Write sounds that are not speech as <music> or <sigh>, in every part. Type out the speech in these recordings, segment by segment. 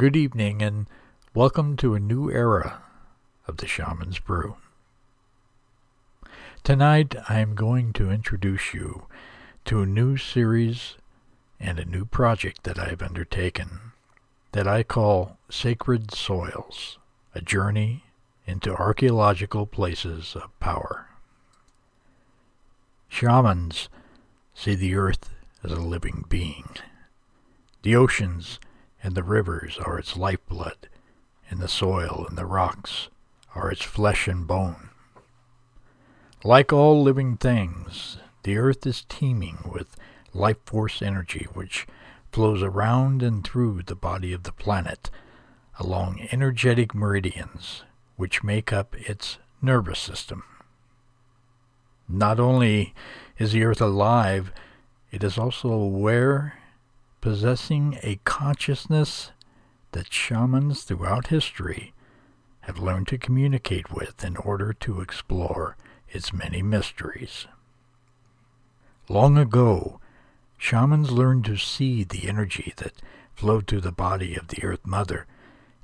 Good evening and welcome to a new era of the Shaman's Brew. Tonight I am going to introduce you to a new series and a new project that I have undertaken that I call Sacred Soils, a journey into archaeological places of power. Shamans see the earth as a living being. The oceans and the rivers are its lifeblood, and the soil and the rocks are its flesh and bone. Like all living things, the earth is teeming with life force energy which flows around and through the body of the planet along energetic meridians which make up its nervous system. Not only is the earth alive, it is also aware possessing a consciousness that shamans throughout history have learned to communicate with in order to explore its many mysteries. Long ago, shamans learned to see the energy that flowed through the body of the Earth Mother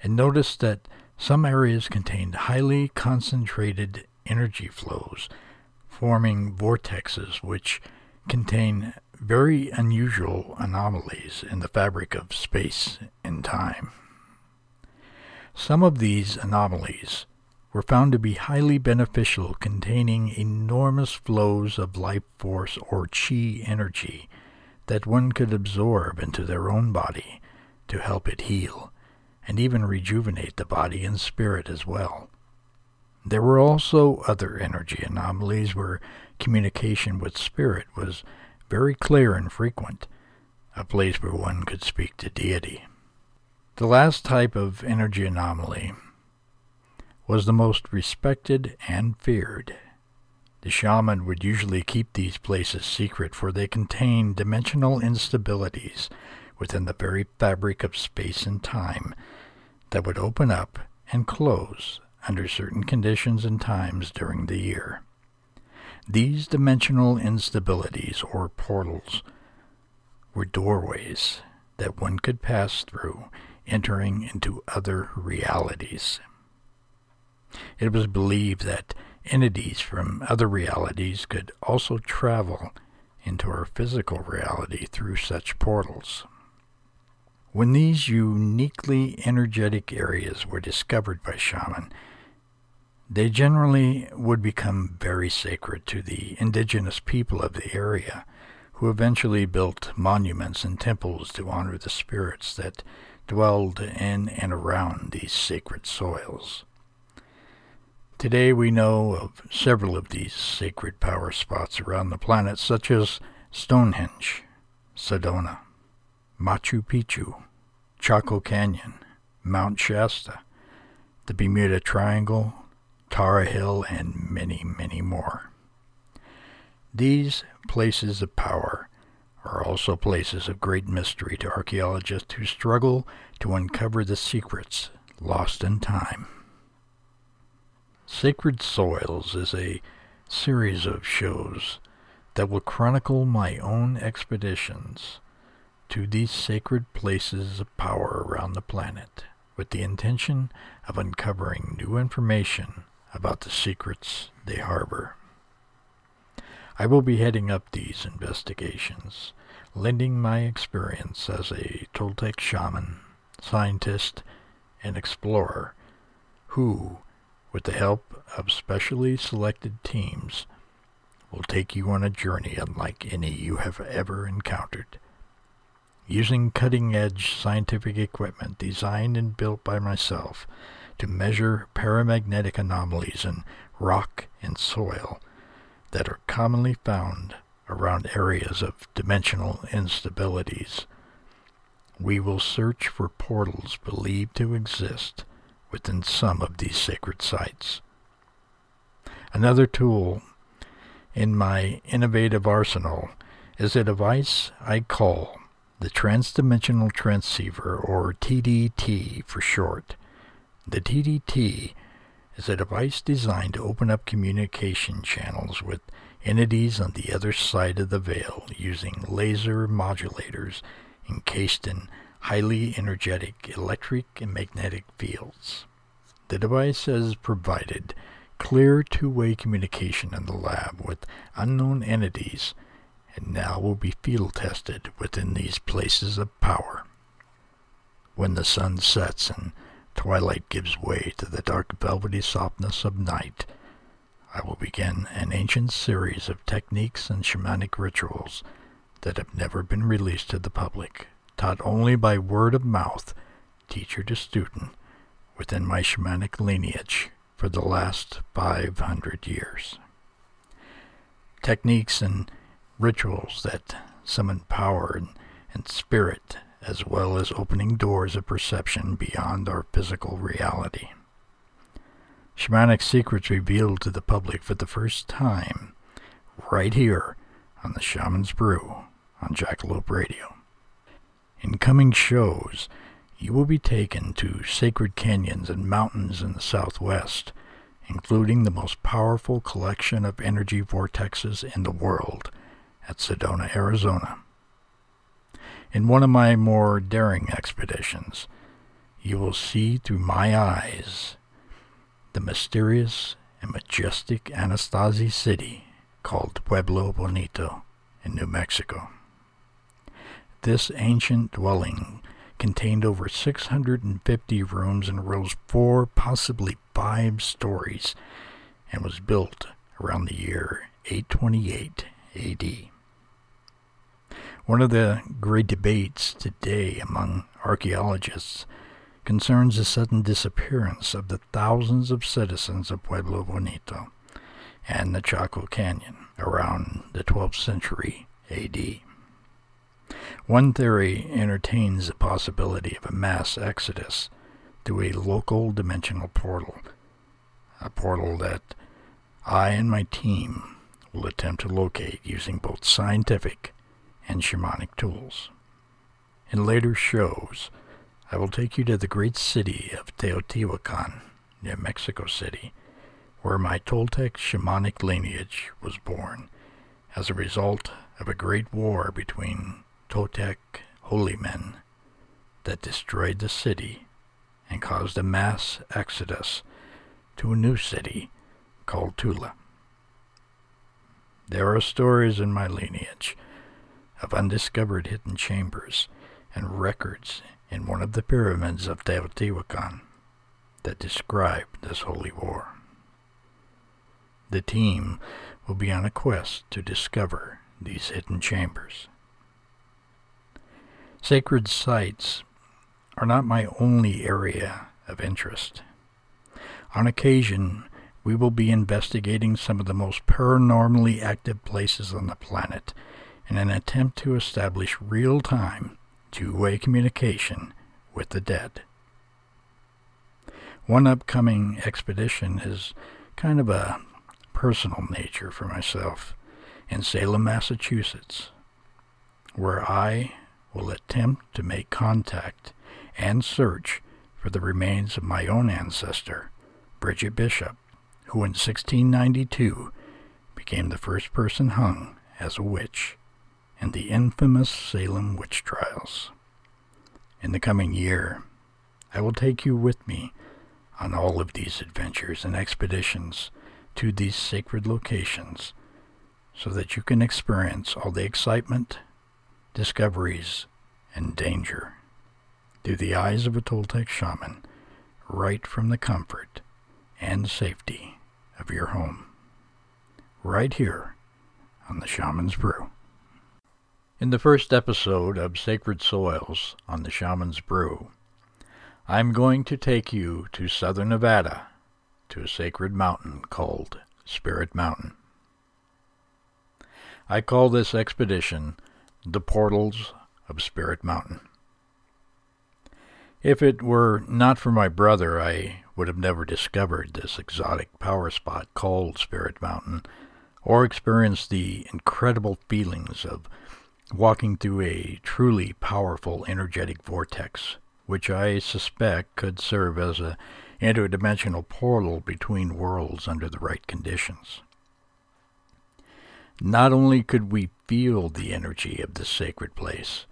and noticed that some areas contained highly concentrated energy flows, forming vortexes which contain very unusual anomalies in the fabric of space and time. Some of these anomalies were found to be highly beneficial, containing enormous flows of life force or chi energy that one could absorb into their own body to help it heal and even rejuvenate the body and spirit as well. There were also other energy anomalies where communication with spirit was very clear and frequent, a place where one could speak to deity. The last type of energy anomaly was the most respected and feared. The shaman would usually keep these places secret, for they contain dimensional instabilities within the very fabric of space and time that would open up and close under certain conditions and times during the year. These dimensional instabilities, or portals, were doorways that one could pass through, entering into other realities. It was believed that entities from other realities could also travel into our physical reality through such portals. When these uniquely energetic areas were discovered by shaman, they generally would become very sacred to the indigenous people of the area, who eventually built monuments and temples to honor the spirits that dwelled in and around these sacred soils. Today we know of several of these sacred power spots around the planet, such as Stonehenge, Sedona, Machu Picchu, Chaco Canyon, Mount Shasta, the Bermuda Triangle, Tara Hill, and many, many more. These places of power are also places of great mystery to archaeologists who struggle to uncover the secrets lost in time. Sacred Soils is a series of shows that will chronicle my own expeditions to these sacred places of power around the planet with the intention of uncovering new information about the secrets they harbor. I will be heading up these investigations, lending my experience as a Toltec shaman, scientist, and explorer who, with the help of specially selected teams, will take you on a journey unlike any you have ever encountered. Using cutting-edge scientific equipment designed and built by myself, to measure paramagnetic anomalies in rock and soil that are commonly found around areas of dimensional instabilities we will search for portals believed to exist within some of these sacred sites. Another tool in my innovative arsenal is a device I call the Transdimensional Transceiver, or TDT for short. The TDT is a device designed to open up communication channels with entities on the other side of the veil using laser modulators encased in highly energetic electric and magnetic fields. The device has provided clear two-way communication in the lab with unknown entities and now will be field tested within these places of power. When the sun sets and twilight gives way to the dark velvety softness of night, I will begin an ancient series of techniques and shamanic rituals that have never been released to the public, taught only by word of mouth, teacher to student, within my shamanic lineage for the last 500 years. Techniques and rituals that summon power and, and spirit, as well as opening doors of perception beyond our physical reality. Shamanic secrets revealed to the public for the first time right here on the Shaman's Brew on Jackalope Radio. In coming shows, you will be taken to sacred canyons and mountains in the southwest, including the most powerful collection of energy vortexes in the world at Sedona, Arizona. In one of my more daring expeditions, you will see through my eyes the mysterious and majestic Anasazi city called Pueblo Bonito in New Mexico. This ancient dwelling contained over 650 rooms and rose four, possibly five stories, and was built around the year 828 AD. One of the great debates today among archaeologists concerns the sudden disappearance of the thousands of citizens of Pueblo Bonito and the Chaco Canyon around the 12th century AD. One theory entertains the possibility of a mass exodus through a local dimensional portal, a portal that I and my team will attempt to locate using both scientific and shamanic tools. In later shows, I will take you to the great city of Teotihuacan, near Mexico City, where my Toltec shamanic lineage was born as a result of a great war between Toltec holy men that destroyed the city and caused a mass exodus to a new city called Tula. There are stories in my lineage of undiscovered hidden chambers and records in one of the pyramids of Teotihuacan that describe this holy war. The team will be on a quest to discover these hidden chambers. Sacred sites are not my only area of interest. On occasion, we will be investigating some of the most paranormally active places on the planet in an attempt to establish real-time, two-way communication with the dead. One upcoming expedition is kind of a personal nature for myself in Salem, Massachusetts, where I will attempt to make contact and search for the remains of my own ancestor, Bridget Bishop, who in 1692 became the first person hung as a witch in the infamous Salem witch trials. In the coming year, I will take you with me on all of these adventures and expeditions to these sacred locations so that you can experience all the excitement, discoveries, and danger through the eyes of a Toltec shaman right from the comfort and safety of your home. Right here on the Shaman's Brew. In the first episode of Sacred Soils on the Shaman's Brew, I'm going to take you to southern Nevada to a sacred mountain called Spirit Mountain. I call this expedition the Portals of Spirit Mountain. If it were not for my brother, I would have never discovered this exotic power spot called Spirit Mountain, or experienced the incredible feelings of walking through a truly powerful energetic vortex, which I suspect could serve as a interdimensional portal between worlds under the right conditions. Not only could we feel the energy of this sacred place,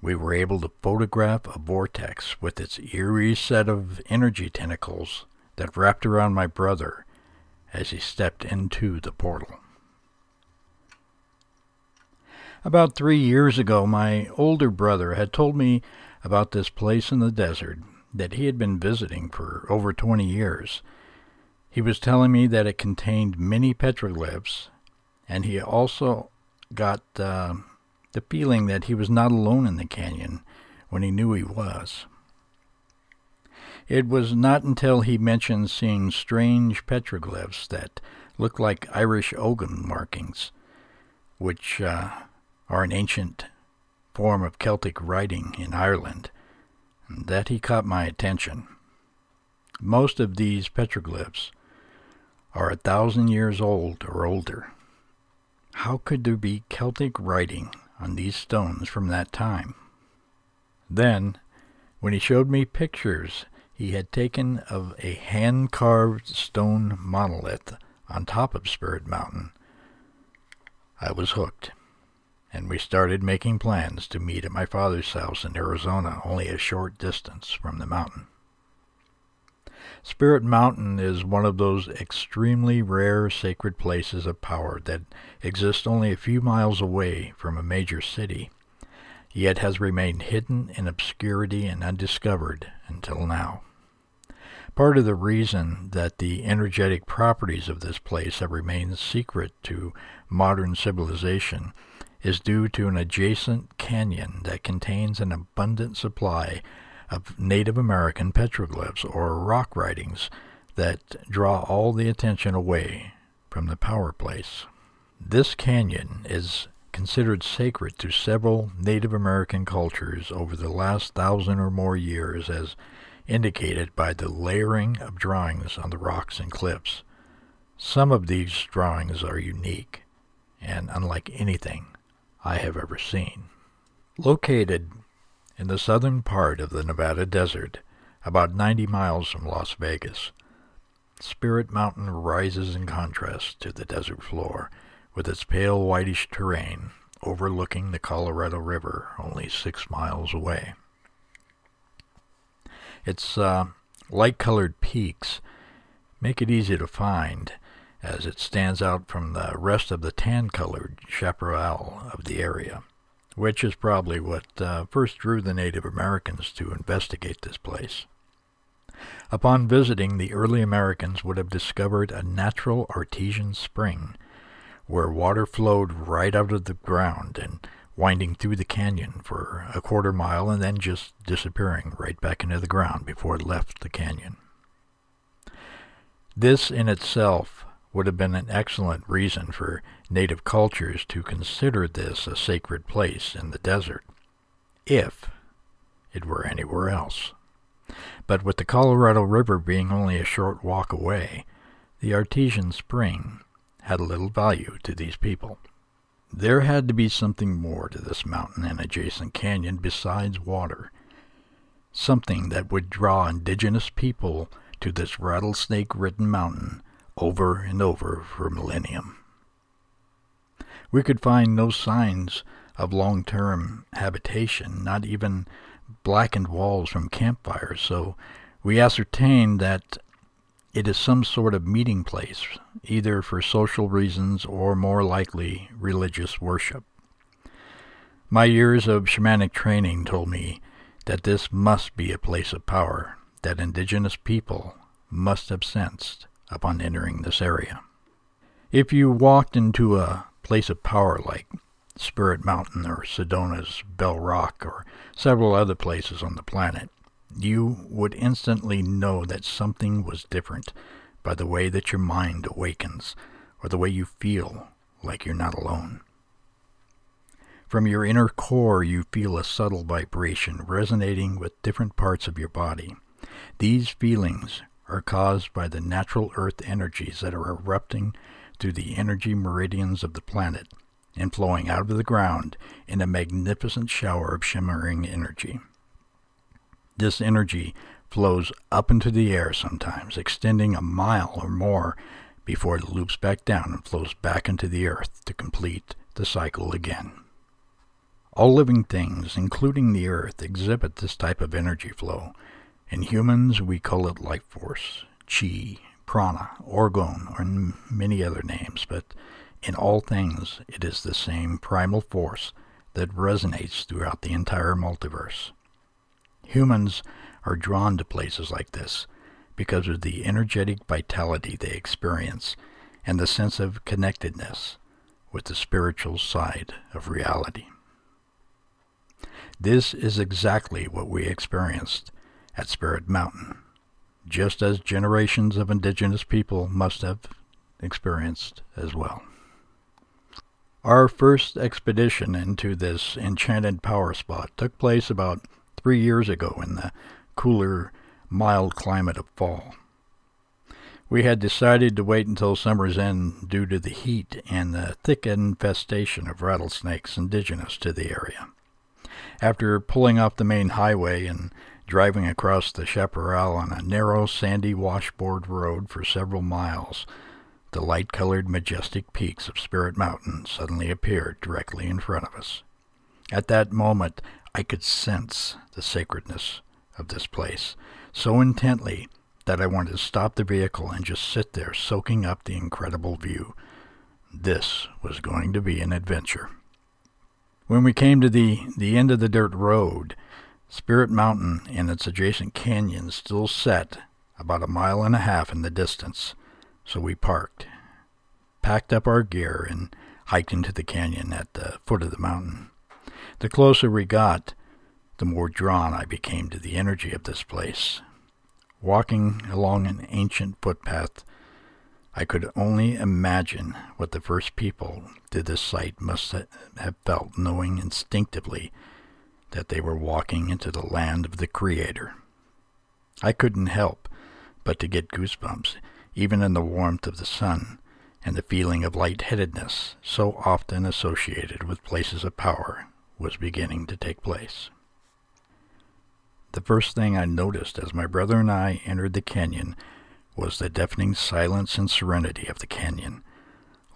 we were able to photograph a vortex with its eerie set of energy tentacles that wrapped around my brother as he stepped into the portal. About three years ago, my older brother had told me about this place in the desert that he had been visiting for over 20 years. He was telling me that it contained many petroglyphs, and he also got uh, the feeling that he was not alone in the canyon when he knew he was. It was not until he mentioned seeing strange petroglyphs that looked like Irish ogham markings, which uh, are an ancient form of Celtic writing in Ireland, that he caught my attention. Most of these petroglyphs are a thousand years old or older. How could there be Celtic writing on these stones from that time. Then, when he showed me pictures he had taken of a hand carved stone monolith on top of Spirit Mountain, I was hooked, and we started making plans to meet at my father's house in Arizona, only a short distance from the mountain. Spirit Mountain is one of those extremely rare sacred places of power that exist only a few miles away from a major city, yet has remained hidden in obscurity and undiscovered until now. Part of the reason that the energetic properties of this place have remained secret to modern civilization is due to an adjacent canyon that contains an abundant supply of Native American petroglyphs or rock writings that draw all the attention away from the power place. This canyon is considered sacred to several Native American cultures over the last thousand or more years as indicated by the layering of drawings on the rocks and cliffs. Some of these drawings are unique and unlike anything I have ever seen. Located in the southern part of the Nevada desert, about 90 miles from Las Vegas. Spirit Mountain rises in contrast to the desert floor, with its pale whitish terrain overlooking the Colorado River only six miles away. Its uh, light-colored peaks make it easy to find, as it stands out from the rest of the tan-colored chaparral of the area which is probably what uh, first drew the Native Americans to investigate this place. Upon visiting, the early Americans would have discovered a natural artesian spring where water flowed right out of the ground and winding through the canyon for a quarter mile and then just disappearing right back into the ground before it left the canyon. This in itself would have been an excellent reason for native cultures to consider this a sacred place in the desert, if it were anywhere else. But with the Colorado River being only a short walk away, the artesian spring had little value to these people. There had to be something more to this mountain and adjacent canyon besides water, something that would draw indigenous people to this rattlesnake-ridden mountain over and over for millennium. We could find no signs of long-term habitation, not even blackened walls from campfires, so we ascertained that it is some sort of meeting place, either for social reasons or more likely religious worship. My years of shamanic training told me that this must be a place of power that indigenous people must have sensed upon entering this area. If you walked into a place of power like Spirit Mountain or Sedona's Bell Rock or several other places on the planet, you would instantly know that something was different by the way that your mind awakens or the way you feel like you're not alone. From your inner core, you feel a subtle vibration resonating with different parts of your body. These feelings are caused by the natural earth energies that are erupting through the energy meridians of the planet and flowing out of the ground in a magnificent shower of shimmering energy. This energy flows up into the air sometimes, extending a mile or more before it loops back down and flows back into the earth to complete the cycle again. All living things, including the earth, exhibit this type of energy flow. In humans, we call it life force, chi, prana, orgone, or many other names, but in all things, it is the same primal force that resonates throughout the entire multiverse. Humans are drawn to places like this because of the energetic vitality they experience and the sense of connectedness with the spiritual side of reality. This is exactly what we experienced at Spirit Mountain, just as generations of indigenous people must have experienced as well. Our first expedition into this enchanted power spot took place about three years ago in the cooler, mild climate of fall. We had decided to wait until summer's end due to the heat and the thick infestation of rattlesnakes indigenous to the area. After pulling off the main highway and driving across the chaparral on a narrow, sandy washboard road for several miles, the light-colored, majestic peaks of Spirit Mountain suddenly appeared directly in front of us. At that moment, I could sense the sacredness of this place so intently that I wanted to stop the vehicle and just sit there soaking up the incredible view. This was going to be an adventure. When we came to the, the end of the dirt road, Spirit Mountain and its adjacent canyon still set about a mile and a half in the distance so we parked, packed up our gear, and hiked into the canyon at the foot of the mountain. The closer we got, the more drawn I became to the energy of this place. Walking along an ancient footpath, I could only imagine what the first people to this site must have felt, knowing instinctively that they were walking into the land of the Creator. I couldn't help but to get goosebumps even in the warmth of the sun, and the feeling of lightheadedness, so often associated with places of power, was beginning to take place. The first thing I noticed as my brother and I entered the canyon was the deafening silence and serenity of the canyon.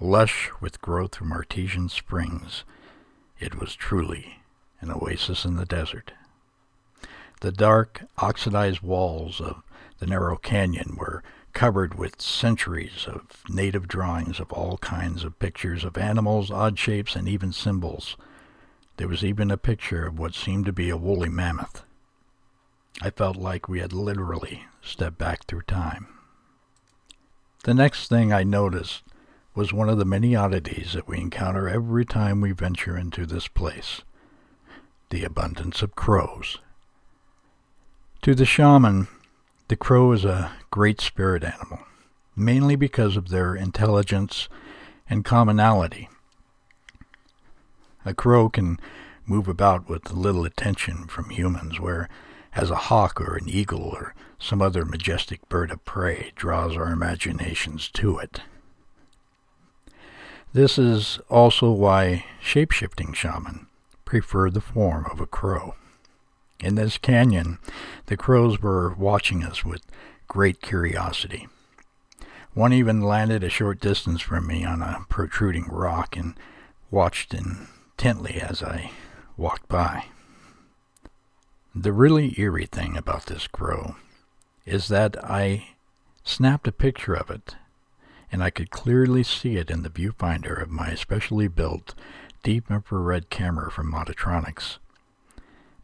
Lush with growth from artesian springs, it was truly an oasis in the desert. The dark, oxidized walls of the narrow canyon were covered with centuries of native drawings of all kinds of pictures of animals, odd shapes, and even symbols. There was even a picture of what seemed to be a woolly mammoth. I felt like we had literally stepped back through time. The next thing I noticed was one of the many oddities that we encounter every time we venture into this place the abundance of crows. To the shaman, the crow is a great spirit animal, mainly because of their intelligence and commonality. A crow can move about with little attention from humans, where as a hawk or an eagle or some other majestic bird of prey draws our imaginations to it. This is also why shape-shifting shaman prefer the form of a crow. In this canyon, the crows were watching us with great curiosity. One even landed a short distance from me on a protruding rock and watched intently as I walked by. The really eerie thing about this crow is that I snapped a picture of it, and I could clearly see it in the viewfinder of my specially built deep infrared camera from Modatronics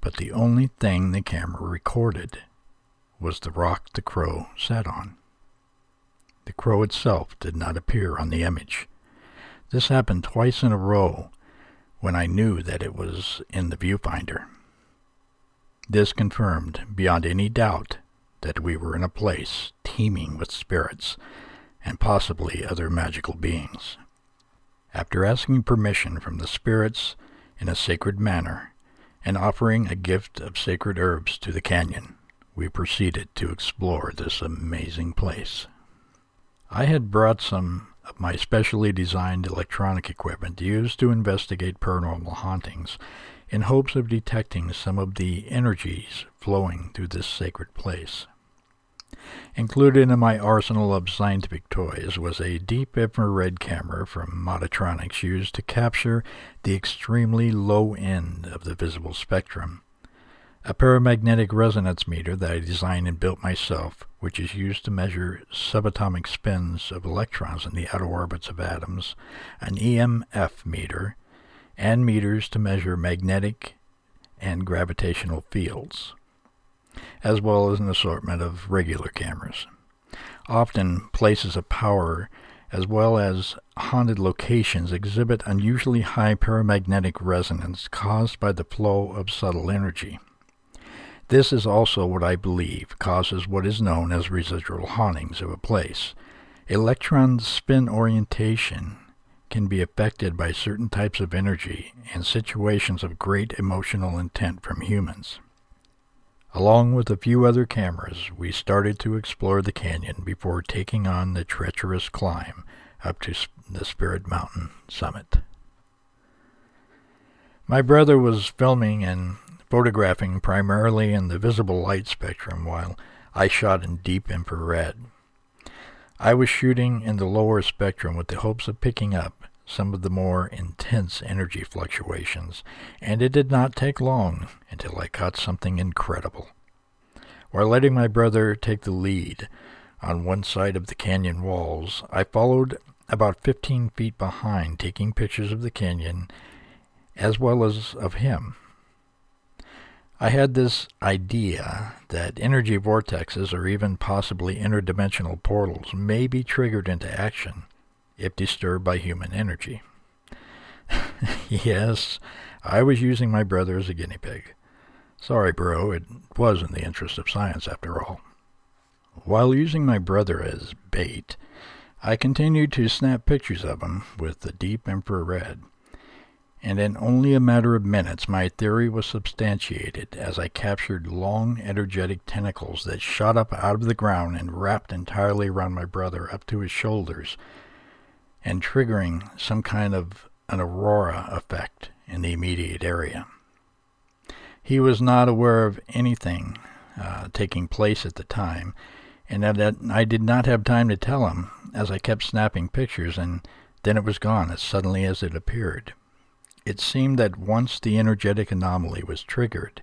but the only thing the camera recorded was the rock the crow sat on. The crow itself did not appear on the image. This happened twice in a row when I knew that it was in the viewfinder. This confirmed beyond any doubt that we were in a place teeming with spirits and possibly other magical beings. After asking permission from the spirits in a sacred manner, and offering a gift of sacred herbs to the canyon, we proceeded to explore this amazing place. I had brought some of my specially designed electronic equipment used to investigate paranormal hauntings in hopes of detecting some of the energies flowing through this sacred place. Included in my arsenal of scientific toys was a deep infrared camera from Modatronics used to capture the extremely low end of the visible spectrum, a paramagnetic resonance meter that I designed and built myself, which is used to measure subatomic spins of electrons in the outer orbits of atoms, an EMF meter, and meters to measure magnetic and gravitational fields as well as an assortment of regular cameras. Often, places of power as well as haunted locations exhibit unusually high paramagnetic resonance caused by the flow of subtle energy. This is also what I believe causes what is known as residual hauntings of a place. Electron spin orientation can be affected by certain types of energy and situations of great emotional intent from humans. Along with a few other cameras, we started to explore the canyon before taking on the treacherous climb up to the Spirit Mountain summit. My brother was filming and photographing primarily in the visible light spectrum while I shot in deep infrared. I was shooting in the lower spectrum with the hopes of picking up some of the more intense energy fluctuations, and it did not take long until I caught something incredible. While letting my brother take the lead on one side of the canyon walls, I followed about 15 feet behind, taking pictures of the canyon as well as of him. I had this idea that energy vortexes or even possibly interdimensional portals may be triggered into action if disturbed by human energy. <laughs> yes, I was using my brother as a guinea pig. Sorry, bro, it was in the interest of science after all. While using my brother as bait, I continued to snap pictures of him with the deep infrared, and in only a matter of minutes my theory was substantiated as I captured long energetic tentacles that shot up out of the ground and wrapped entirely around my brother up to his shoulders and triggering some kind of an aurora effect in the immediate area. He was not aware of anything uh, taking place at the time, and that I did not have time to tell him as I kept snapping pictures, and then it was gone as suddenly as it appeared. It seemed that once the energetic anomaly was triggered,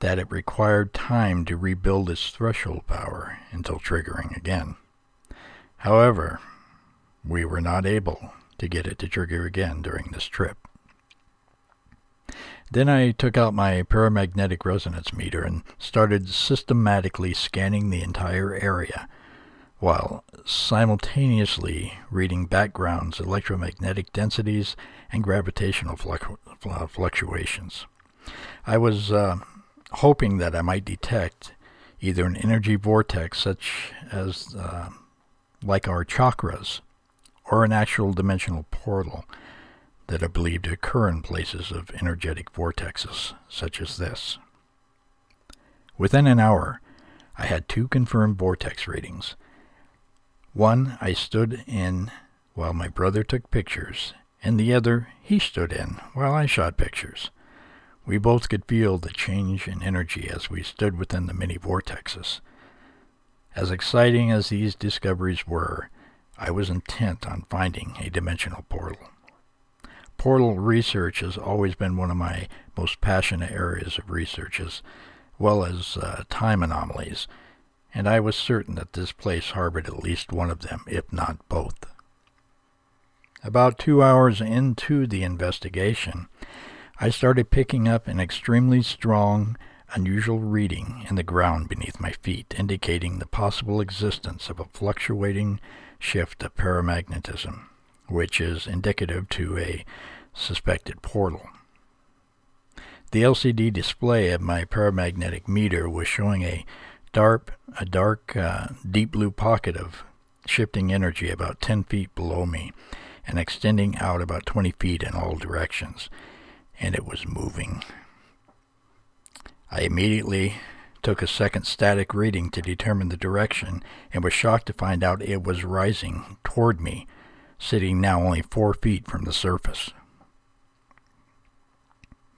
that it required time to rebuild its threshold power until triggering again. However, we were not able to get it to trigger again during this trip. Then I took out my paramagnetic resonance meter and started systematically scanning the entire area while simultaneously reading backgrounds, electromagnetic densities, and gravitational fluctuations. I was uh, hoping that I might detect either an energy vortex such as uh, like our chakras or an actual dimensional portal that are believed to occur in places of energetic vortexes such as this. Within an hour, I had two confirmed vortex readings. One I stood in while my brother took pictures, and the other he stood in while I shot pictures. We both could feel the change in energy as we stood within the mini vortexes. As exciting as these discoveries were, I was intent on finding a dimensional portal. Portal research has always been one of my most passionate areas of research, as well as uh, time anomalies, and I was certain that this place harbored at least one of them, if not both. About two hours into the investigation, I started picking up an extremely strong, unusual reading in the ground beneath my feet, indicating the possible existence of a fluctuating shift of paramagnetism, which is indicative to a suspected portal. The LCD display of my paramagnetic meter was showing a dark, a dark, uh, deep blue pocket of shifting energy about 10 feet below me and extending out about 20 feet in all directions. and it was moving. I immediately took a second static reading to determine the direction and was shocked to find out it was rising toward me, sitting now only four feet from the surface.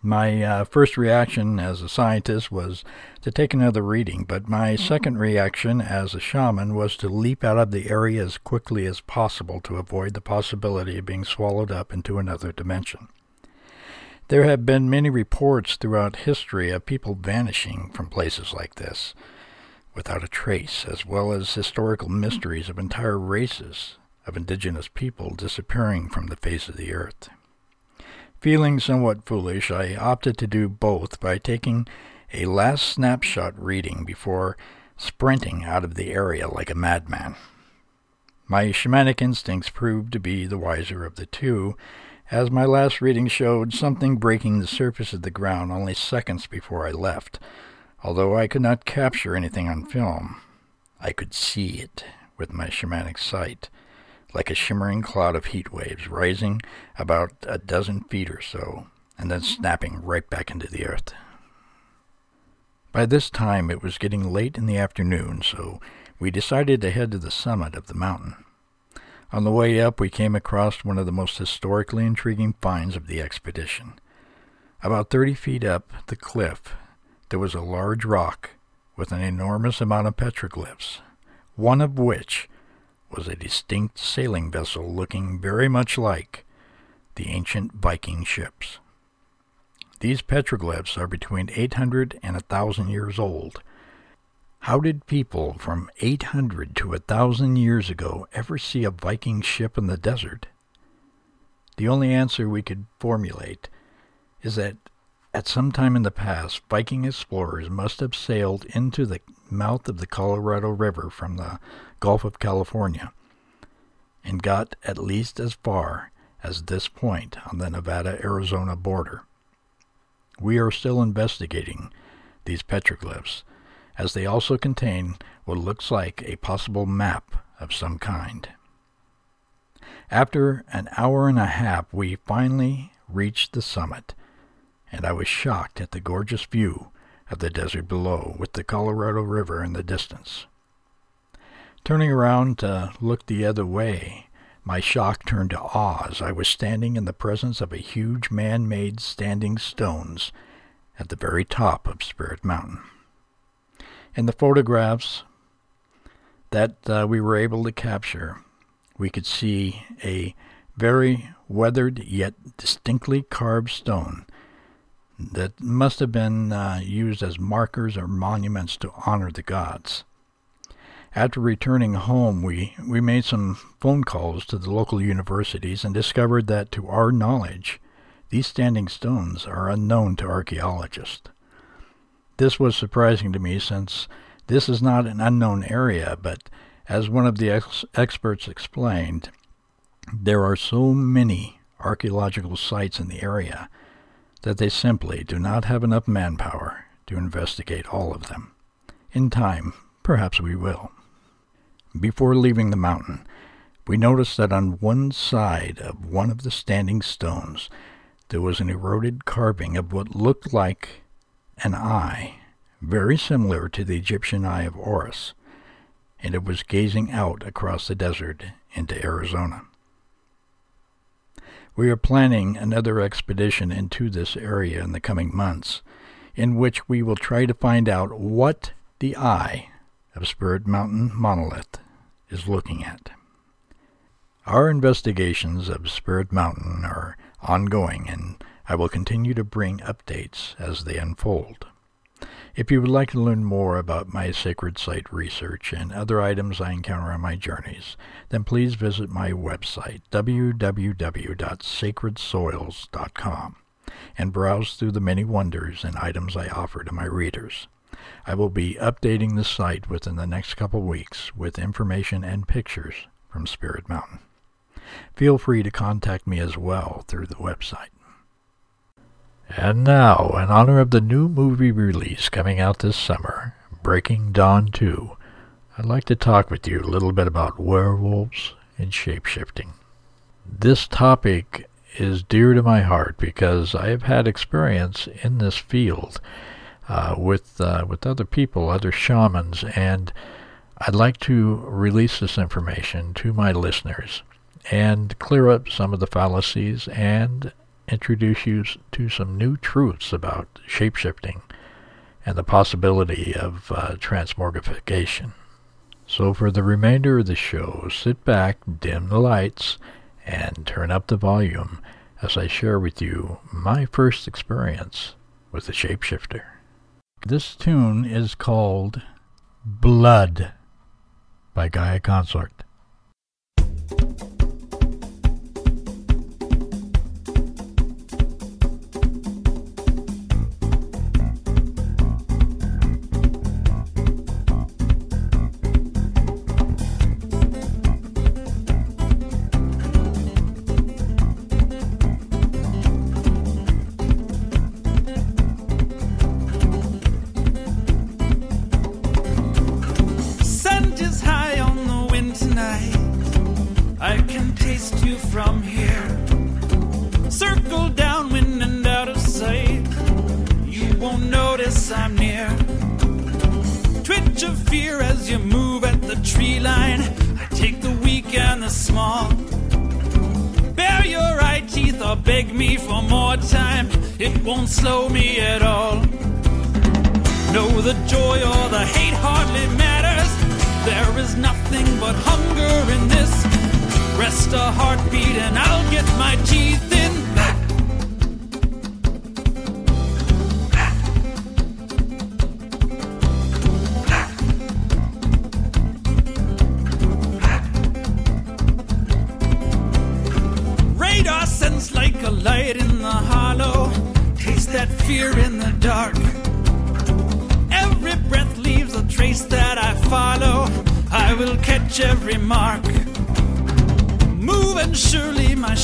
My uh, first reaction as a scientist was to take another reading, but my second reaction as a shaman was to leap out of the area as quickly as possible to avoid the possibility of being swallowed up into another dimension. There have been many reports throughout history of people vanishing from places like this without a trace, as well as historical mysteries of entire races of indigenous people disappearing from the face of the earth. Feeling somewhat foolish, I opted to do both by taking a last snapshot reading before sprinting out of the area like a madman. My shamanic instincts proved to be the wiser of the two, as my last reading showed something breaking the surface of the ground only seconds before I left. Although I could not capture anything on film, I could see it with my shamanic sight, like a shimmering cloud of heat waves rising about a dozen feet or so, and then snapping right back into the earth. By this time it was getting late in the afternoon, so we decided to head to the summit of the mountain. On the way up, we came across one of the most historically intriguing finds of the expedition. About thirty feet up the cliff, there was a large rock with an enormous amount of petroglyphs, one of which was a distinct sailing vessel looking very much like the ancient Viking ships. These petroglyphs are between 800 and 1,000 years old how did people from 800 to 1,000 years ago ever see a Viking ship in the desert? The only answer we could formulate is that at some time in the past, Viking explorers must have sailed into the mouth of the Colorado River from the Gulf of California and got at least as far as this point on the Nevada Arizona border. We are still investigating these petroglyphs as they also contain what looks like a possible map of some kind. After an hour and a half, we finally reached the summit, and I was shocked at the gorgeous view of the desert below, with the Colorado River in the distance. Turning around to look the other way, my shock turned to awe as I was standing in the presence of a huge man made standing stones at the very top of Spirit Mountain. In the photographs that uh, we were able to capture, we could see a very weathered yet distinctly carved stone that must have been uh, used as markers or monuments to honor the gods. After returning home, we, we made some phone calls to the local universities and discovered that, to our knowledge, these standing stones are unknown to archaeologists. This was surprising to me since this is not an unknown area, but as one of the ex- experts explained, there are so many archaeological sites in the area that they simply do not have enough manpower to investigate all of them. In time, perhaps we will. Before leaving the mountain, we noticed that on one side of one of the standing stones there was an eroded carving of what looked like an eye, very similar to the Egyptian eye of Horus, and it was gazing out across the desert into Arizona. We are planning another expedition into this area in the coming months, in which we will try to find out what the eye of Spirit Mountain Monolith is looking at. Our investigations of Spirit Mountain are ongoing, and I will continue to bring updates as they unfold. If you would like to learn more about my sacred site research and other items I encounter on my journeys, then please visit my website, www.sacredsoils.com, and browse through the many wonders and items I offer to my readers. I will be updating the site within the next couple weeks with information and pictures from Spirit Mountain. Feel free to contact me as well through the website. And now, in honor of the new movie release coming out this summer, Breaking Dawn 2, I'd like to talk with you a little bit about werewolves and shapeshifting. This topic is dear to my heart because I have had experience in this field uh, with uh, with other people, other shamans, and I'd like to release this information to my listeners and clear up some of the fallacies and introduce you to some new truths about shapeshifting and the possibility of uh. So for the remainder of the show, sit back, dim the lights, and turn up the volume as I share with you my first experience with the shapeshifter. This tune is called Blood by Gaia Consort.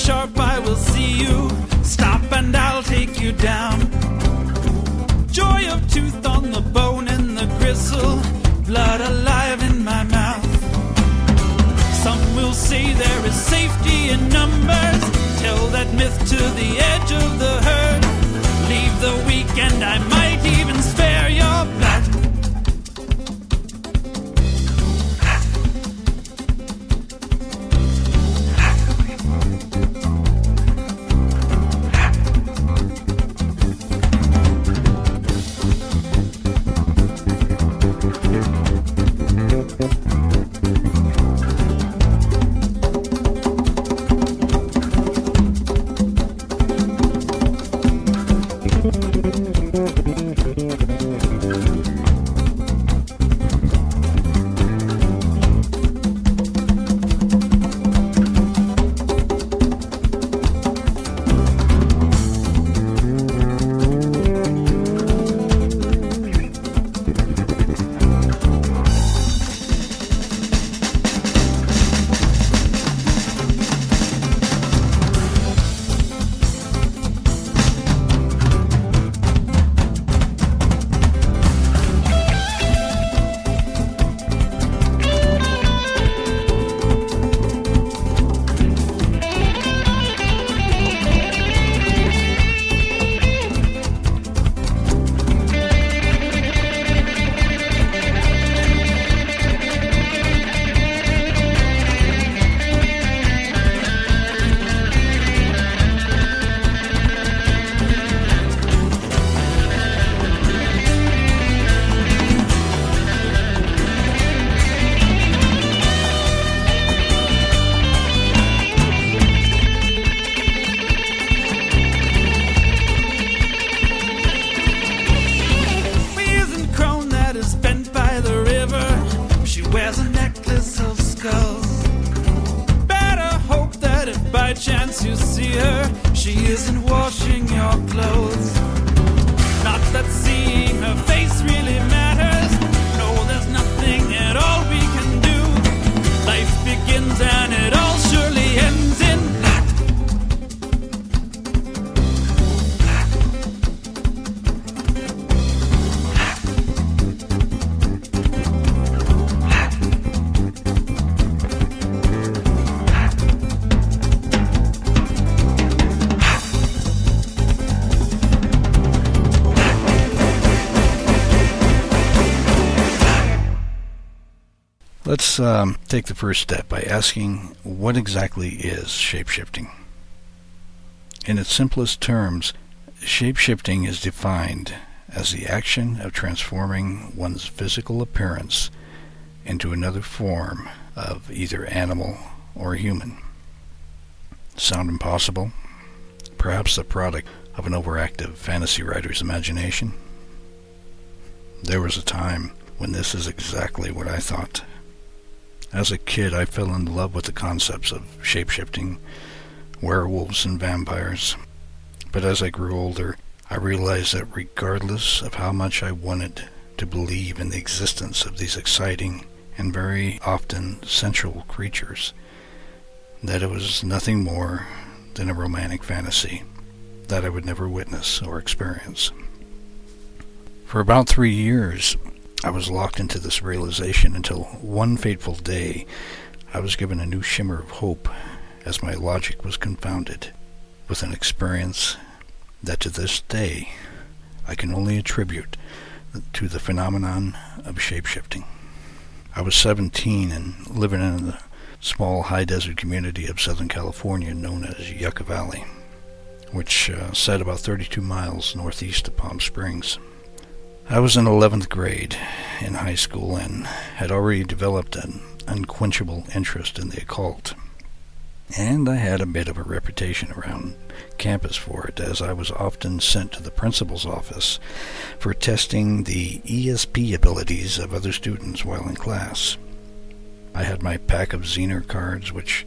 sharp, I will see you. Stop and I'll take you down. Joy of tooth on the bone and the gristle, blood alive in my mouth. Some will say there is safety in numbers. Tell that myth to the edge of the herd. Leave the weak and I must. Let's um, take the first step by asking what exactly is shapeshifting. In its simplest terms, shapeshifting is defined as the action of transforming one's physical appearance into another form of either animal or human. Sound impossible? Perhaps the product of an overactive fantasy writer's imagination? There was a time when this is exactly what I thought. As a kid, I fell in love with the concepts of shapeshifting, werewolves, and vampires. But as I grew older, I realized that regardless of how much I wanted to believe in the existence of these exciting and very often sensual creatures, that it was nothing more than a romantic fantasy that I would never witness or experience. For about three years, I was locked into this realization until one fateful day I was given a new shimmer of hope as my logic was confounded with an experience that to this day I can only attribute to the phenomenon of shapeshifting. I was 17 and living in the small high desert community of Southern California known as Yucca Valley, which uh, sat about 32 miles northeast of Palm Springs. I was in 11th grade in high school and had already developed an unquenchable interest in the occult. And I had a bit of a reputation around campus for it, as I was often sent to the principal's office for testing the ESP abilities of other students while in class. I had my pack of Zener cards, which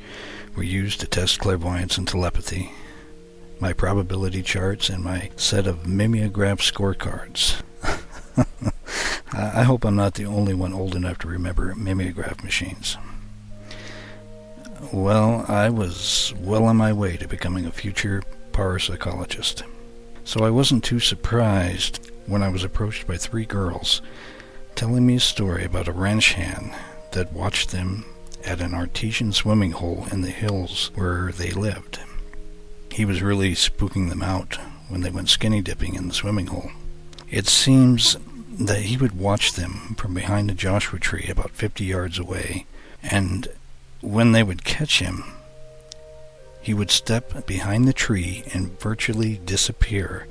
were used to test clairvoyance and telepathy, my probability charts, and my set of mimeograph scorecards. <laughs> I hope I'm not the only one old enough to remember mimeograph machines. Well, I was well on my way to becoming a future parapsychologist. So I wasn't too surprised when I was approached by three girls telling me a story about a ranch hand that watched them at an artesian swimming hole in the hills where they lived. He was really spooking them out when they went skinny dipping in the swimming hole. It seems that he would watch them from behind a Joshua tree about 50 yards away, and when they would catch him, he would step behind the tree and virtually disappear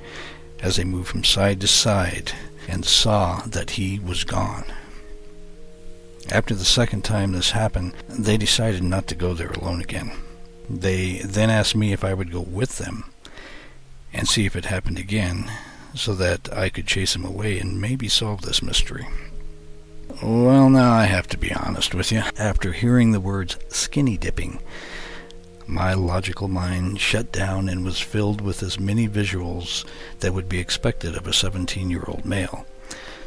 as they moved from side to side and saw that he was gone. After the second time this happened, they decided not to go there alone again. They then asked me if I would go with them and see if it happened again, so that I could chase him away and maybe solve this mystery. Well, now I have to be honest with you. After hearing the words skinny dipping, my logical mind shut down and was filled with as many visuals that would be expected of a 17 year old male.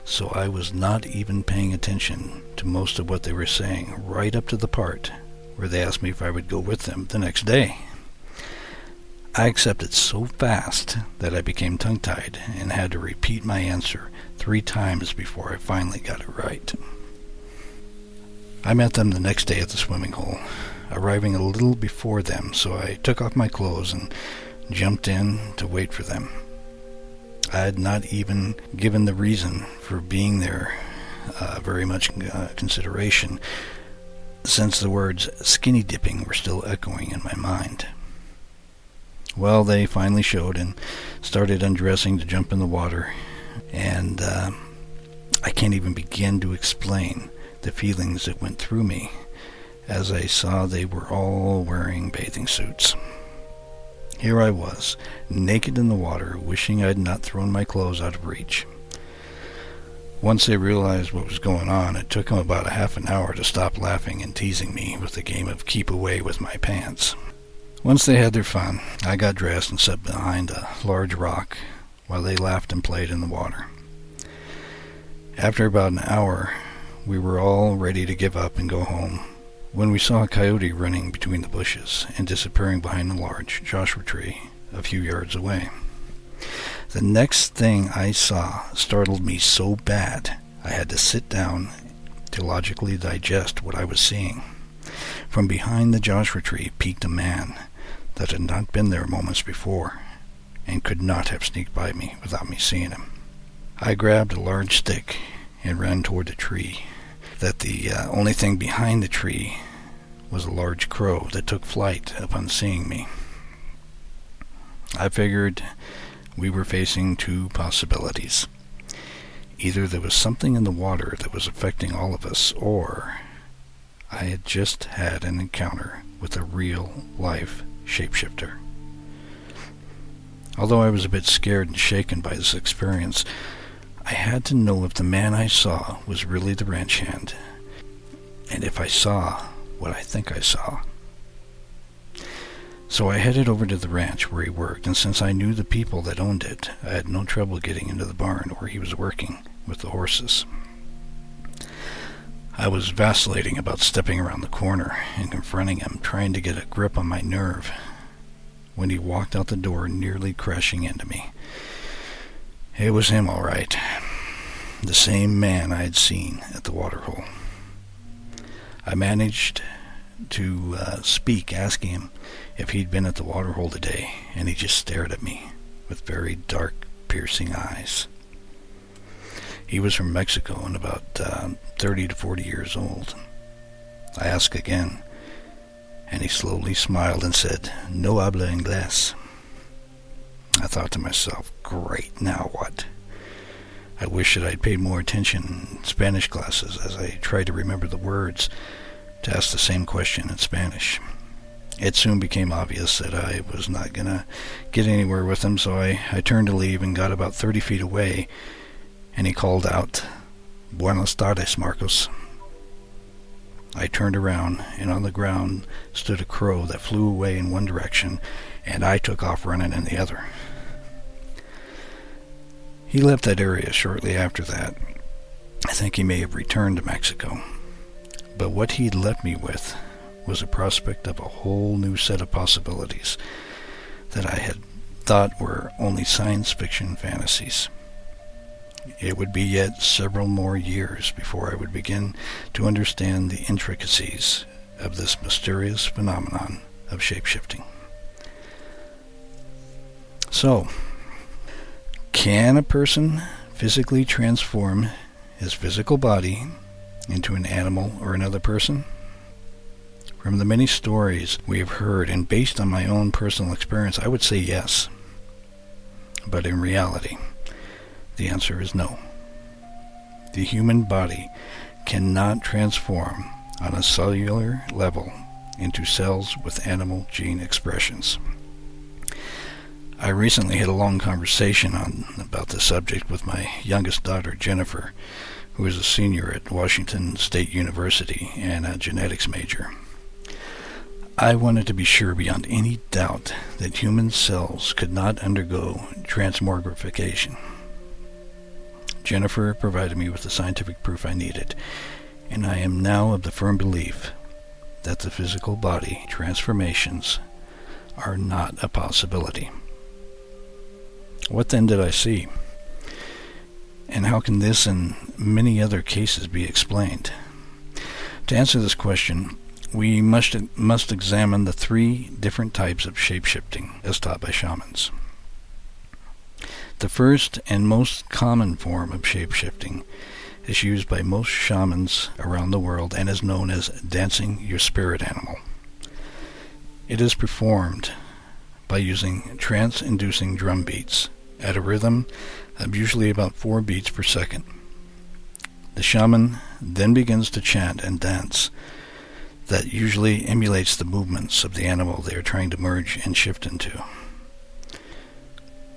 So I was not even paying attention to most of what they were saying, right up to the part where they asked me if I would go with them the next day. I accepted so fast that I became tongue tied and had to repeat my answer three times before I finally got it right. I met them the next day at the swimming hole, arriving a little before them, so I took off my clothes and jumped in to wait for them. I had not even given the reason for being there uh, very much uh, consideration, since the words skinny dipping were still echoing in my mind. Well, they finally showed and started undressing to jump in the water. And uh, I can't even begin to explain the feelings that went through me as I saw they were all wearing bathing suits. Here I was, naked in the water, wishing I'd not thrown my clothes out of reach. Once they realized what was going on, it took them about a half an hour to stop laughing and teasing me with the game of keep away with my pants. Once they had their fun, I got dressed and sat behind a large rock while they laughed and played in the water. After about an hour, we were all ready to give up and go home when we saw a coyote running between the bushes and disappearing behind a large Joshua tree a few yards away. The next thing I saw startled me so bad I had to sit down to logically digest what I was seeing. From behind the Joshua tree peeked a man that had not been there moments before and could not have sneaked by me without me seeing him. I grabbed a large stick and ran toward the tree, that the uh, only thing behind the tree was a large crow that took flight upon seeing me. I figured we were facing two possibilities. Either there was something in the water that was affecting all of us, or I had just had an encounter with a real life shapeshifter. Although I was a bit scared and shaken by this experience, I had to know if the man I saw was really the ranch hand, and if I saw what I think I saw. So I headed over to the ranch where he worked, and since I knew the people that owned it, I had no trouble getting into the barn where he was working with the horses. I was vacillating about stepping around the corner and confronting him, trying to get a grip on my nerve, when he walked out the door, nearly crashing into me. It was him, all right. The same man I had seen at the waterhole. I managed to uh, speak, asking him if he'd been at the waterhole today, and he just stared at me with very dark, piercing eyes. He was from Mexico and about uh, 30 to 40 years old. I asked again, and he slowly smiled and said, No habla inglés. I thought to myself, great, now what? I wish that I'd paid more attention in Spanish classes as I tried to remember the words to ask the same question in Spanish. It soon became obvious that I was not going to get anywhere with him, so I, I turned to leave and got about 30 feet away, and he called out, Buenos tardes, Marcos. I turned around, and on the ground stood a crow that flew away in one direction, and I took off running in the other. He left that area shortly after that. I think he may have returned to Mexico. But what he'd left me with was a prospect of a whole new set of possibilities that I had thought were only science fiction fantasies. It would be yet several more years before I would begin to understand the intricacies of this mysterious phenomenon of shapeshifting. So, can a person physically transform his physical body into an animal or another person? From the many stories we have heard and based on my own personal experience, I would say yes. But in reality, the answer is no. The human body cannot transform on a cellular level into cells with animal gene expressions. I recently had a long conversation on about the subject with my youngest daughter, Jennifer, who is a senior at Washington State University and a genetics major. I wanted to be sure beyond any doubt that human cells could not undergo transmogrification. Jennifer provided me with the scientific proof I needed, and I am now of the firm belief that the physical body transformations are not a possibility. What then did I see? And how can this and many other cases be explained? To answer this question, we must, must examine the three different types of shapeshifting as taught by shamans. The first and most common form of shapeshifting is used by most shamans around the world and is known as dancing your spirit animal. It is performed by using trance-inducing drum beats at a rhythm of usually about four beats per second. The shaman then begins to chant and dance that usually emulates the movements of the animal they are trying to merge and shift into.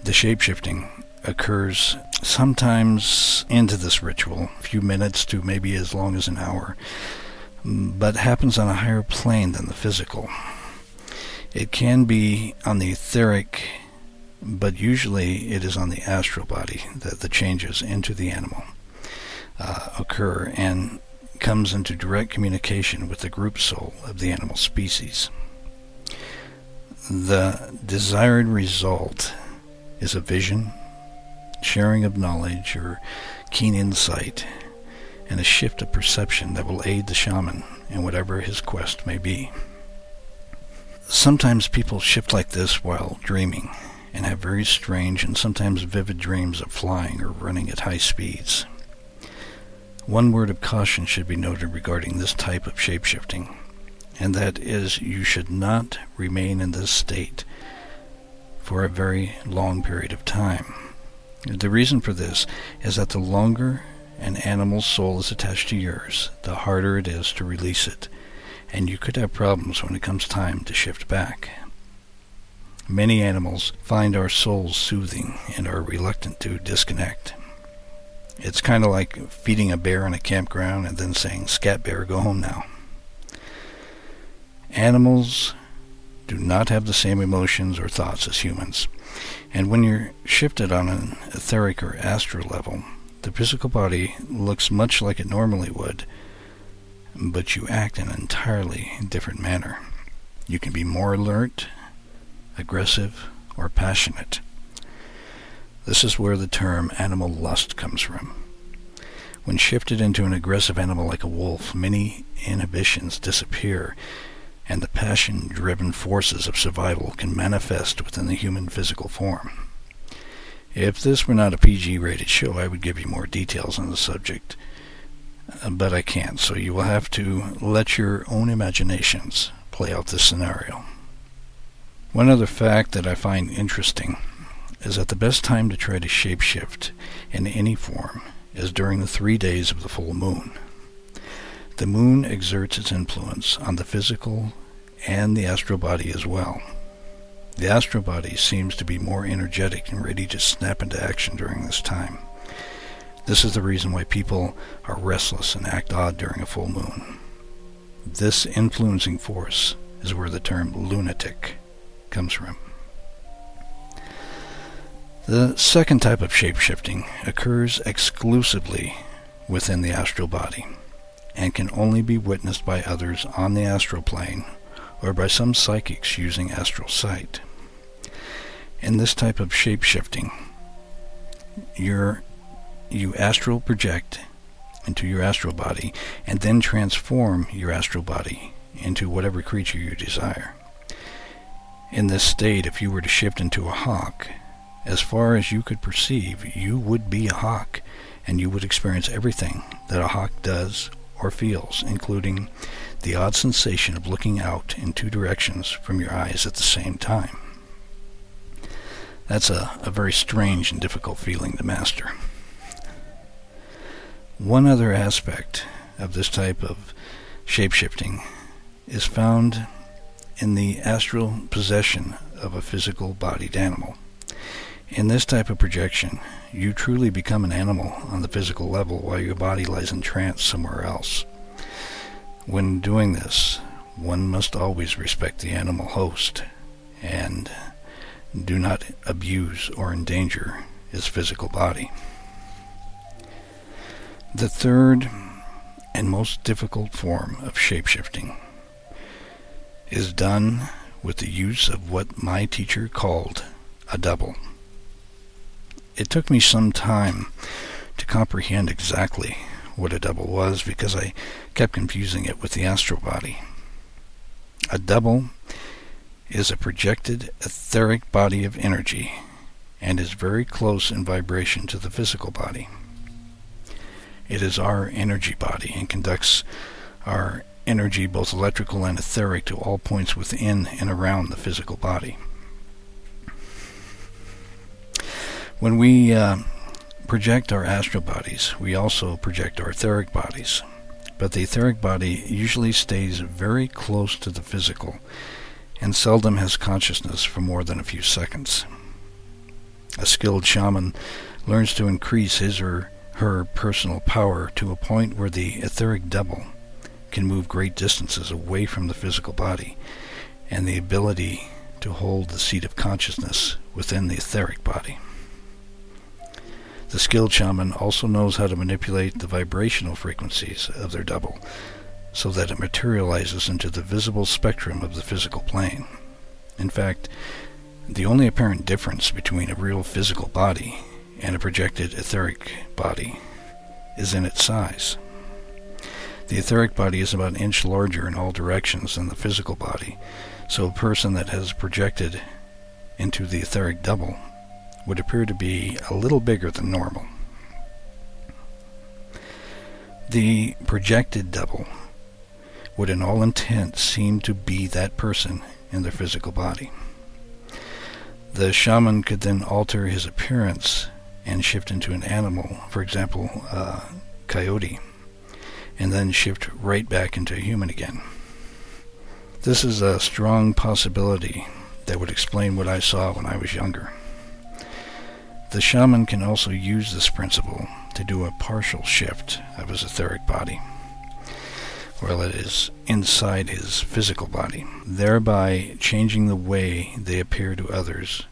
The shapeshifting occurs sometimes into this ritual, a few minutes to maybe as long as an hour, but happens on a higher plane than the physical. It can be on the etheric, but usually it is on the astral body that the changes into the animal uh, occur, and comes into direct communication with the group soul of the animal species. The desired result is a vision, sharing of knowledge, or keen insight, and a shift of perception that will aid the shaman in whatever his quest may be. Sometimes people shift like this while dreaming and have very strange and sometimes vivid dreams of flying or running at high speeds. One word of caution should be noted regarding this type of shapeshifting, and that is you should not remain in this state for a very long period of time. The reason for this is that the longer an animal's soul is attached to yours, the harder it is to release it, and you could have problems when it comes time to shift back. Many animals find our souls soothing and are reluctant to disconnect. It's kind of like feeding a bear in a campground and then saying, Scat bear, go home now. Animals do not have the same emotions or thoughts as humans. And when you're shifted on an etheric or astral level, the physical body looks much like it normally would, but you act in an entirely different manner. You can be more alert, aggressive, or passionate. This is where the term animal lust comes from. When shifted into an aggressive animal like a wolf, many inhibitions disappear, and the passion driven forces of survival can manifest within the human physical form. If this were not a PG rated show, I would give you more details on the subject, uh, but I can't, so you will have to let your own imaginations play out this scenario. One other fact that I find interesting is that the best time to try to shapeshift in any form is during the three days of the full moon. The moon exerts its influence on the physical and the astral body as well. The astral body seems to be more energetic and ready to snap into action during this time. This is the reason why people are restless and act odd during a full moon. This influencing force is where the term lunatic comes from. The second type of shapeshifting occurs exclusively within the astral body and can only be witnessed by others on the astral plane or by some psychics using astral sight. In this type of shapeshifting, you astral project into your astral body and then transform your astral body into whatever creature you desire. In this state, if you were to shift into a hawk, as far as you could perceive, you would be a hawk, and you would experience everything that a hawk does or feels, including the odd sensation of looking out in two directions from your eyes at the same time. That's a, a very strange and difficult feeling to master. One other aspect of this type of shapeshifting is found in the astral possession of a physical bodied animal. In this type of projection, you truly become an animal on the physical level while your body lies in trance somewhere else. When doing this, one must always respect the animal host and do not abuse or endanger his physical body. The third and most difficult form of shapeshifting is done with the use of what my teacher called a double it took me some time to comprehend exactly what a double was because I kept confusing it with the astral body. A double is a projected etheric body of energy and is very close in vibration to the physical body. It is our energy body and conducts our energy, both electrical and etheric, to all points within and around the physical body. When we uh, project our astral bodies, we also project our etheric bodies. But the etheric body usually stays very close to the physical and seldom has consciousness for more than a few seconds. A skilled shaman learns to increase his or her personal power to a point where the etheric double can move great distances away from the physical body and the ability to hold the seat of consciousness within the etheric body. The skilled shaman also knows how to manipulate the vibrational frequencies of their double so that it materializes into the visible spectrum of the physical plane. In fact, the only apparent difference between a real physical body and a projected etheric body is in its size. The etheric body is about an inch larger in all directions than the physical body, so a person that has projected into the etheric double would appear to be a little bigger than normal. The projected double would in all intent seem to be that person in their physical body. The shaman could then alter his appearance and shift into an animal, for example, a coyote, and then shift right back into a human again. This is a strong possibility that would explain what I saw when I was younger. The shaman can also use this principle to do a partial shift of his etheric body, while it is inside his physical body, thereby changing the way they appear to others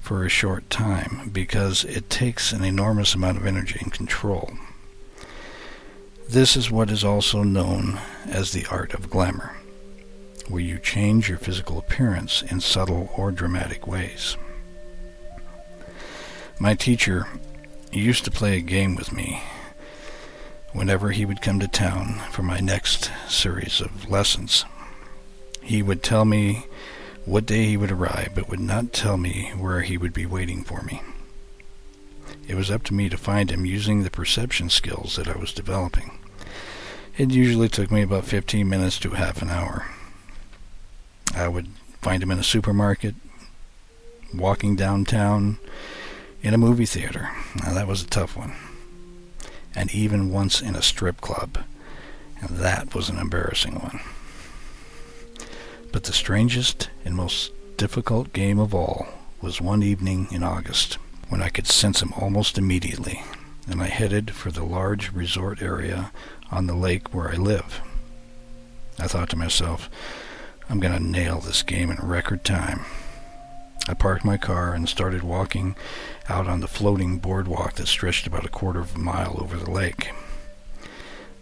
for a short time because it takes an enormous amount of energy and control. This is what is also known as the art of glamour where you change your physical appearance in subtle or dramatic ways. My teacher used to play a game with me whenever he would come to town for my next series of lessons. He would tell me what day he would arrive, but would not tell me where he would be waiting for me. It was up to me to find him using the perception skills that I was developing. It usually took me about 15 minutes to half an hour. I would find him in a supermarket, walking downtown, in a movie theater. Now, that was a tough one. And even once in a strip club. And that was an embarrassing one. But the strangest and most difficult game of all was one evening in August when I could sense him almost immediately, and I headed for the large resort area on the lake where I live. I thought to myself, I'm going to nail this game in record time. I parked my car and started walking out on the floating boardwalk that stretched about a quarter of a mile over the lake.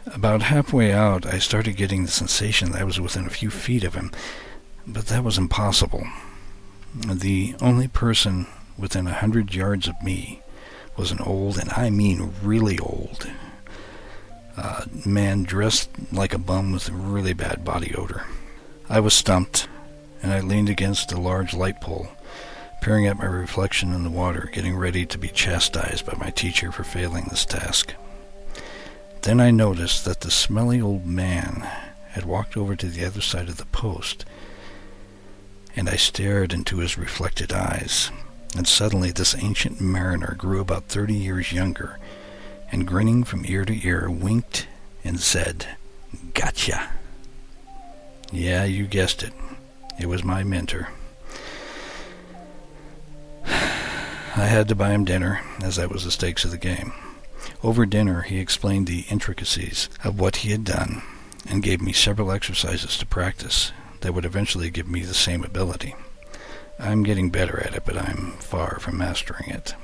About halfway out, I started getting the sensation that I was within a few feet of him, but that was impossible. The only person within a hundred yards of me was an old, and I mean really old, uh, man dressed like a bum with a really bad body odor. I was stumped, and I leaned against a large light pole, peering at my reflection in the water, getting ready to be chastised by my teacher for failing this task. Then I noticed that the smelly old man had walked over to the other side of the post, and I stared into his reflected eyes, and suddenly this ancient mariner grew about thirty years younger, and grinning from ear to ear, winked and said, Gotcha! Yeah, you guessed it. It was my mentor. I had to buy him dinner, as that was the stakes of the game. Over dinner, he explained the intricacies of what he had done and gave me several exercises to practice that would eventually give me the same ability. I'm getting better at it, but I'm far from mastering it.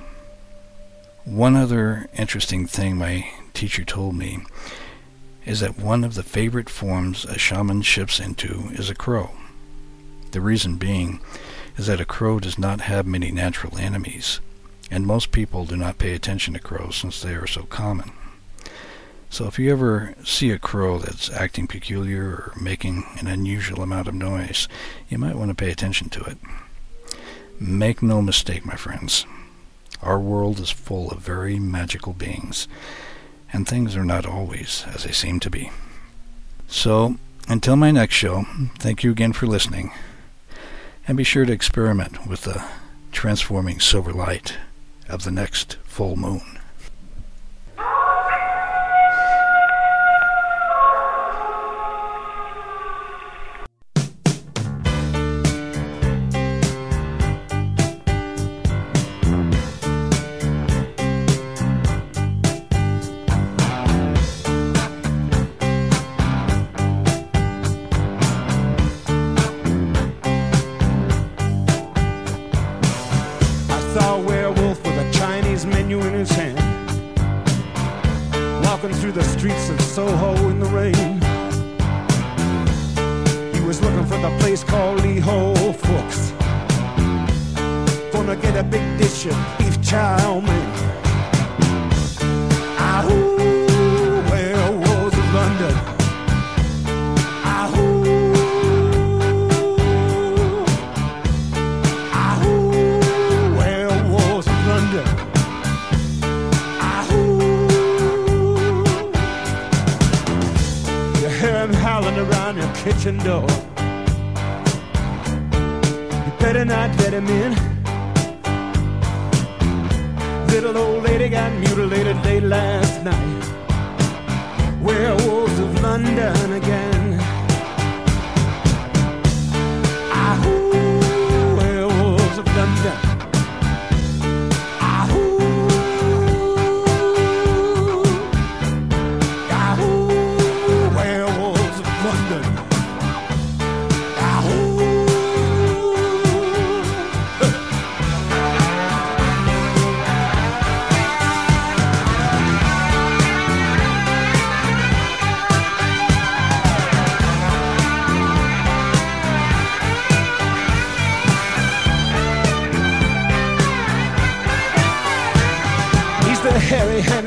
One other interesting thing my teacher told me is that one of the favorite forms a shaman shifts into is a crow. The reason being is that a crow does not have many natural enemies, and most people do not pay attention to crows since they are so common. So if you ever see a crow that's acting peculiar or making an unusual amount of noise, you might want to pay attention to it. Make no mistake, my friends. Our world is full of very magical beings, and things are not always as they seem to be. So, until my next show, thank you again for listening, and be sure to experiment with the transforming silver light of the next full moon.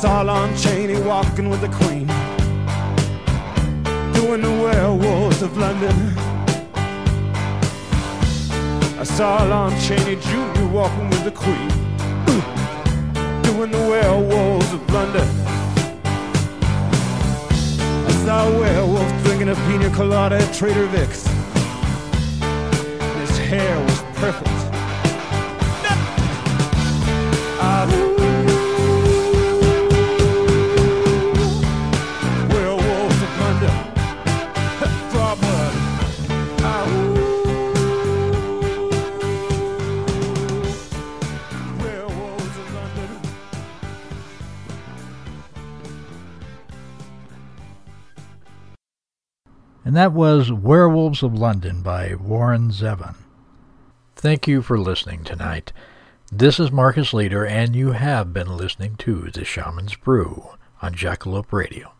Saw Lon Chaney walking with the Queen, doing the werewolves of London. I saw Lon Chaney Jr. walking with the Queen, doing the werewolves of London. I saw a werewolf drinking a pina colada at Trader Vic's. And his hair was perfect. That was Werewolves of London by Warren Zevon. Thank you for listening tonight. This is Marcus Leader, and you have been listening to The Shaman's Brew on Jackalope Radio.